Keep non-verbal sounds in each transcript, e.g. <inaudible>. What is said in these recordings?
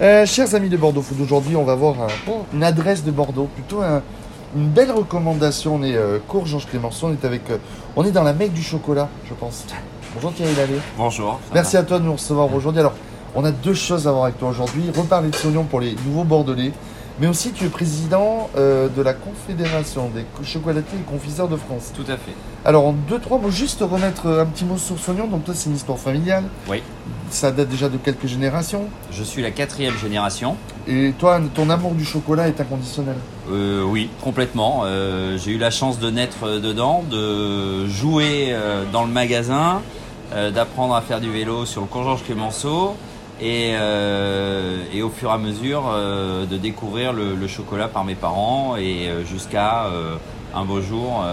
Euh, chers amis de Bordeaux Food, aujourd'hui on va voir un- une adresse de Bordeaux, plutôt un- une belle recommandation. On est euh, cours Georges Clémenceau, on est avec, euh, on est dans la Mecque du chocolat, je pense. Bonjour Thierry Lallet. Bonjour. Merci à toi de nous recevoir aujourd'hui. Alors, on a deux choses à voir avec toi aujourd'hui. Reparler de Saunion pour les nouveaux Bordelais, mais aussi tu es président euh, de la Confédération des chocolatiers et confiseurs de France. Tout à fait. Alors, en deux, trois mots, juste remettre euh, un petit mot sur Saunion. Donc, toi, c'est une histoire familiale. Oui. Ça date déjà de quelques générations. Je suis la quatrième génération. Et toi, ton amour du chocolat est inconditionnel. Euh, oui, complètement. Euh, J'ai eu la chance de naître dedans, de jouer dans le magasin, d'apprendre à faire du vélo sur le cours Georges Clémenceau et, euh, et au fur et à mesure euh, de découvrir le, le chocolat par mes parents et euh, jusqu'à un beau jour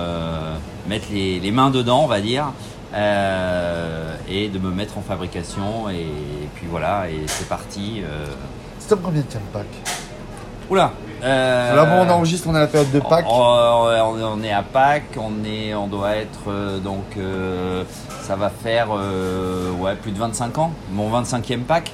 mettre les, les mains dedans, on va dire. et de me mettre en fabrication et, puis voilà et c'est parti. C'est ton combien de Pâques? Oula Là, bon, on enregistre, on est à la période de Pâques. Oh, on, on est à Pâques, on, est, on doit être donc ça va faire euh, ouais, plus de 25 ans, mon 25e Pâques,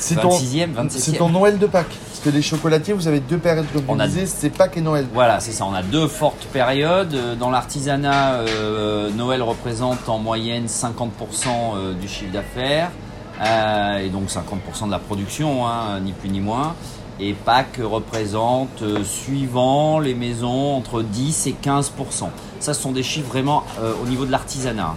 C'est ton, 26e, c'est 27e. ton Noël de Pâques. Parce que les chocolatiers, vous avez deux périodes, comme On vous a- disiez, c'est Pâques et Noël. Voilà, c'est ça, on a deux fortes périodes. Dans l'artisanat, euh, Noël représente en moyenne 50% euh, du chiffre d'affaires, euh, et donc 50% de la production, hein, ni plus ni moins. Et Pâques représente, euh, suivant les maisons, entre 10 et 15%. Ça, ce sont des chiffres vraiment euh, au niveau de l'artisanat.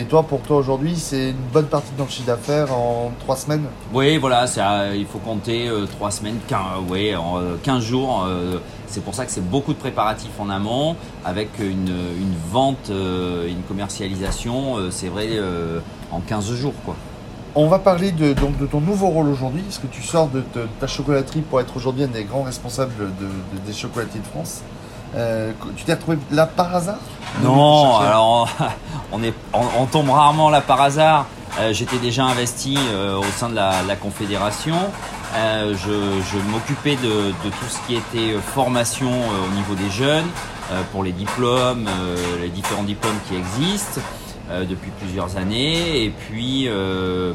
Et toi, pour toi, aujourd'hui, c'est une bonne partie de ton chiffre d'affaires en trois semaines Oui, voilà, ça, il faut compter euh, trois semaines, 15, ouais, en, euh, 15 jours. euh, c'est pour ça que c'est beaucoup de préparatifs en amont, avec une, une vente, euh, une commercialisation, euh, c'est vrai, euh, en 15 jours. quoi. On va parler de, donc, de ton nouveau rôle aujourd'hui, parce que tu sors de, te- ta chocolaterie pour être aujourd'hui un des grands responsables de- de- des chocolatiers de France? Euh, tu t'es retrouvé là par hasard Non, alors <laughs> on, est, on, on tombe rarement là par hasard. Euh, J'étais déjà investi euh, au sein de la, la Confédération. Je je m'occupais de, de tout ce qui était formation au niveau des jeunes, pour les diplômes, les différents diplômes qui existent depuis plusieurs années. Et puis,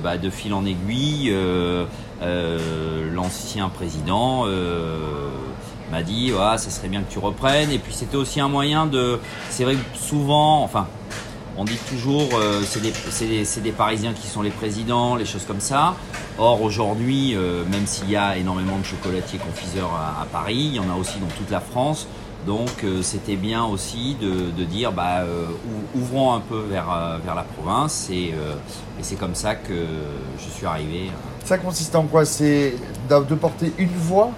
bah, de fil en aiguille, l'ancien président m'a dit ah, ça serait bien que tu reprennes. Et puis c'était aussi un moyen de. C'est vrai que souvent, enfin, on dit toujours euh, c'est des, c'est des- c'est des Parisiens qui sont les présidents, les choses comme ça. Or aujourd'hui, euh, même s'il y a énormément de chocolatiers confiseurs à, à Paris, il y en a aussi dans toute la France. Donc euh, c'était bien aussi de, de dire bah, euh, ou- ouvrons un peu vers, euh, vers la province et, euh, et c'est comme ça que je suis arrivé. Ça consiste en quoi? C'est de porter une voix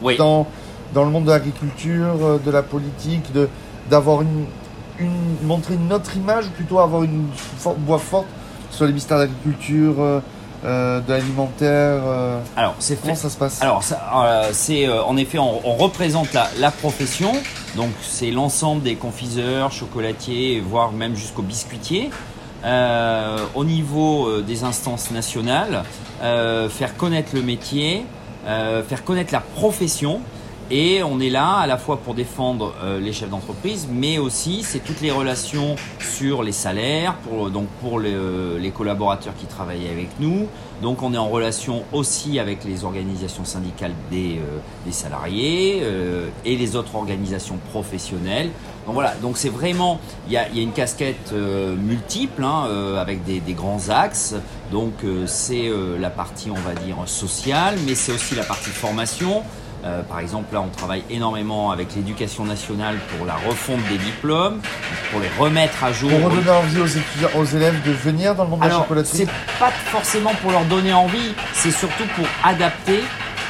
Oui. dans, dans le monde de l'agriculture, euh, de la politique, de d'avoir une, une montrer une autre image ou plutôt avoir une for- voix forte sur les ministères de l'agriculture, euh, euh, de l'alimentaire. euh, Alors c'est fait. comment ça se passe? Alors, ça, c'est en effet, on, on représente la, la profession, donc c'est l'ensemble des confiseurs, chocolatiers, voire même jusqu'aux biscuitiers. Au niveau des instances nationales, faire connaître le métier, faire connaître la profession. Et on est là à la fois pour défendre euh, les chefs d'entreprise, mais aussi c'est toutes les relations sur les salaires, pour, donc pour les, euh, les collaborateurs qui travaillent avec nous. Donc on est en relation aussi avec les organisations syndicales des, euh, des salariés euh, et les autres organisations professionnelles. Donc voilà, donc c'est vraiment, il y a, y a une casquette euh, multiple hein, euh, avec des, des grands axes. Donc euh, c'est euh, la partie, on va dire, sociale, mais c'est aussi la partie formation. Euh, par exemple, là, on travaille énormément avec l'éducation nationale pour la refonte des diplômes, pour les remettre à jour. Pour redonner envie aux étudiants, aux élèves de venir dans le monde de la chocolaterie c'est pas forcément pour leur donner envie, c'est surtout pour adapter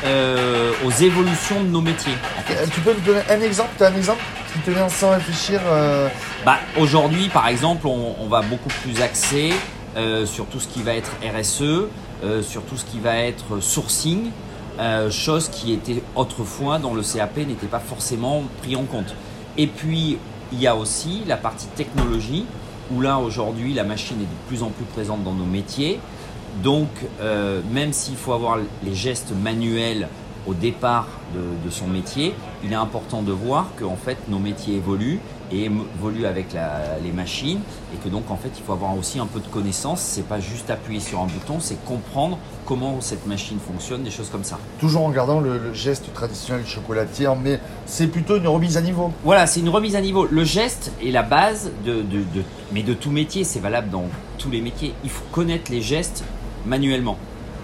euh, aux évolutions de nos métiers. en fait. Euh, Tu peux me donner un exemple? Tu as un exemple qui te vient sans réfléchir euh, Bah, Aujourd'hui, par exemple, on, on va beaucoup plus axer euh, sur tout ce qui va être RSE, sur tout ce qui va être sourcing, euh, chose qui était autrefois dans le CAP n'était pas forcément pris en compte. Et puis, il y a aussi la partie technologie, où là, aujourd'hui, la machine est de plus en plus présente dans nos métiers. Donc, euh, même s'il faut avoir les gestes manuels au départ de, de son métier, il est important de voir que en fait nos métiers évoluent et évolue avec les machines et que donc en fait il faut avoir aussi un peu de connaissance. C'est pas juste appuyer sur un bouton, c'est comprendre comment cette machine fonctionne, des choses comme ça. Toujours en gardant le, geste traditionnel chocolatier, mais c'est plutôt une remise à niveau. Voilà, c'est une remise à niveau. Le geste est la base de, de mais de tout métier, c'est valable dans tous les métiers. Il faut connaître les gestes manuellement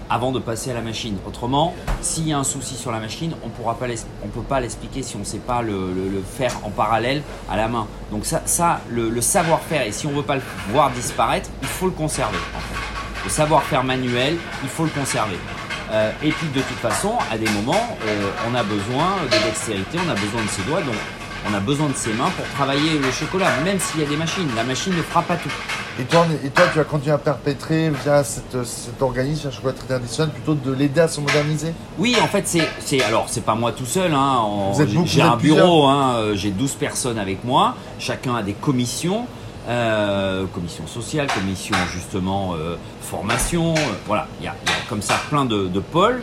avant de passer à la machine. Autrement, s'il y a un souci sur la machine, on ne peut pas l'expliquer si on ne sait pas le, faire en parallèle à la main. Donc ça, ça le, savoir-faire, et si on ne veut pas le voir disparaître, il faut le conserver. Le savoir-faire manuel, il faut le conserver. Euh, et puis de toute façon, à des moments, euh, on a besoin de dextérité, on a besoin de ses doigts, donc on a besoin de ses mains pour travailler le chocolat, même s'il y a des machines. La machine ne fera pas tout. Et toi, et toi tu as continué à perpétrer via cette, cet organisme, la chocolaterie traditionnelle, plutôt de l'aider à se moderniser Oui, en fait, c'est, c'est alors c'est pas moi tout seul. Hein, j'ai un bureau, hein, euh, j'ai 12 personnes avec moi. Chacun a des commissions. Euh, commission sociale, commission justement euh, formation, voilà, il y, a comme ça plein de, de pôles,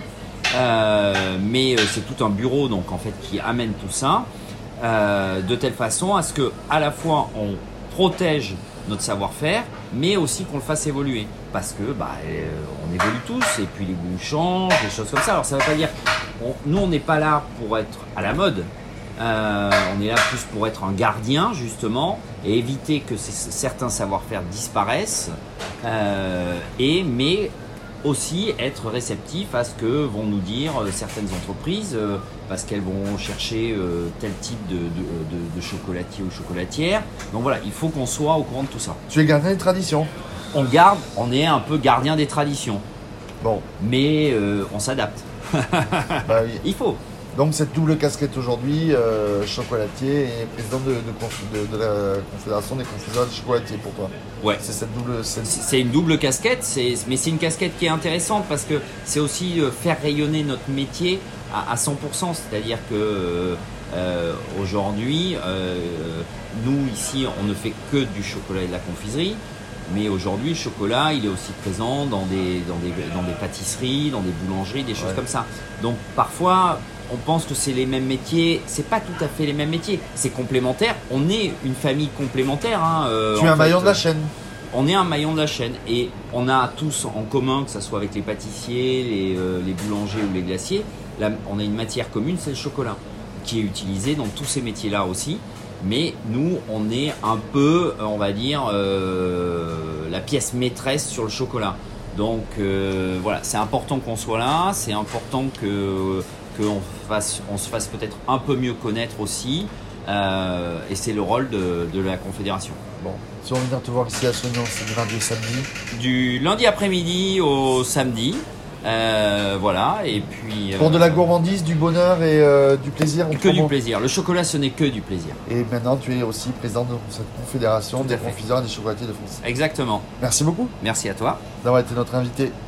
mais c'est tout un bureau donc en fait qui amène tout ça. Euh, de telle façon à ce que à la fois on protège notre savoir-faire, mais aussi qu'on le fasse évoluer. Parce que bah, euh, on évolue tous et puis les goûts changent, des choses comme ça. Alors ça ne veut pas dire, nous on n'est pas là pour être à la mode. Euh, on est là plus pour être un gardien justement et éviter que certains savoir-faire disparaissent. et mais aussi être réceptif à ce que vont nous dire euh, certaines entreprises euh, parce qu'elles vont chercher euh, tel type de, de, chocolatier ou chocolatière. Donc voilà, il faut qu'on soit au courant de tout ça. Tu es gardien des traditions On garde, on est un peu gardien des traditions. Bon. Mais on s'adapte. <laughs> Bah il faut. Donc cette double casquette aujourd'hui, euh, chocolatier et président de, la Confédération des confiseurs de chocolatiers pour toi. Ouais. C'est cette double. C'est une double casquette, mais c'est une casquette qui est intéressante parce que c'est aussi euh, faire rayonner notre métier à, 100%. C'est-à-dire que euh, aujourd'hui, nous ici, on ne fait que du chocolat et de la confiserie. Mais aujourd'hui, le chocolat, il est aussi présent dans des, dans des, dans des pâtisseries, dans des boulangeries, des choses comme ça. Donc parfois, on pense que c'est les mêmes métiers. C'est pas tout à fait les mêmes métiers. C'est complémentaire. On est une famille complémentaire. Hein, euh, tu es un maillon de la chaîne. On est un maillon de la chaîne et on a tous en commun, que ce soit avec les pâtissiers, les, euh, boulangers ou les glaciers, on a une matière commune, c'est le chocolat, qui est utilisé dans tous ces métiers-là aussi. Mais nous, on est un peu, on va dire, euh, la pièce maîtresse sur le chocolat. Donc voilà, c'est important qu'on soit là, c'est important que qu'on on se fasse peut-être un peu mieux connaître aussi. Euh, et c'est le rôle de, la Confédération. Bon, si on vient te voir ici à Soignon, c'est du lundi au samedi Du lundi après-midi au samedi. Euh, voilà, et puis. Pour de la euh, gourmandise, du bonheur et du plaisir Que du plaisir. Le chocolat, ce n'est que du plaisir. Et maintenant, tu es aussi président de cette confédération des confiseurs et des chocolatiers de France. Exactement. Merci beaucoup. Merci à toi. D'avoir été notre invité.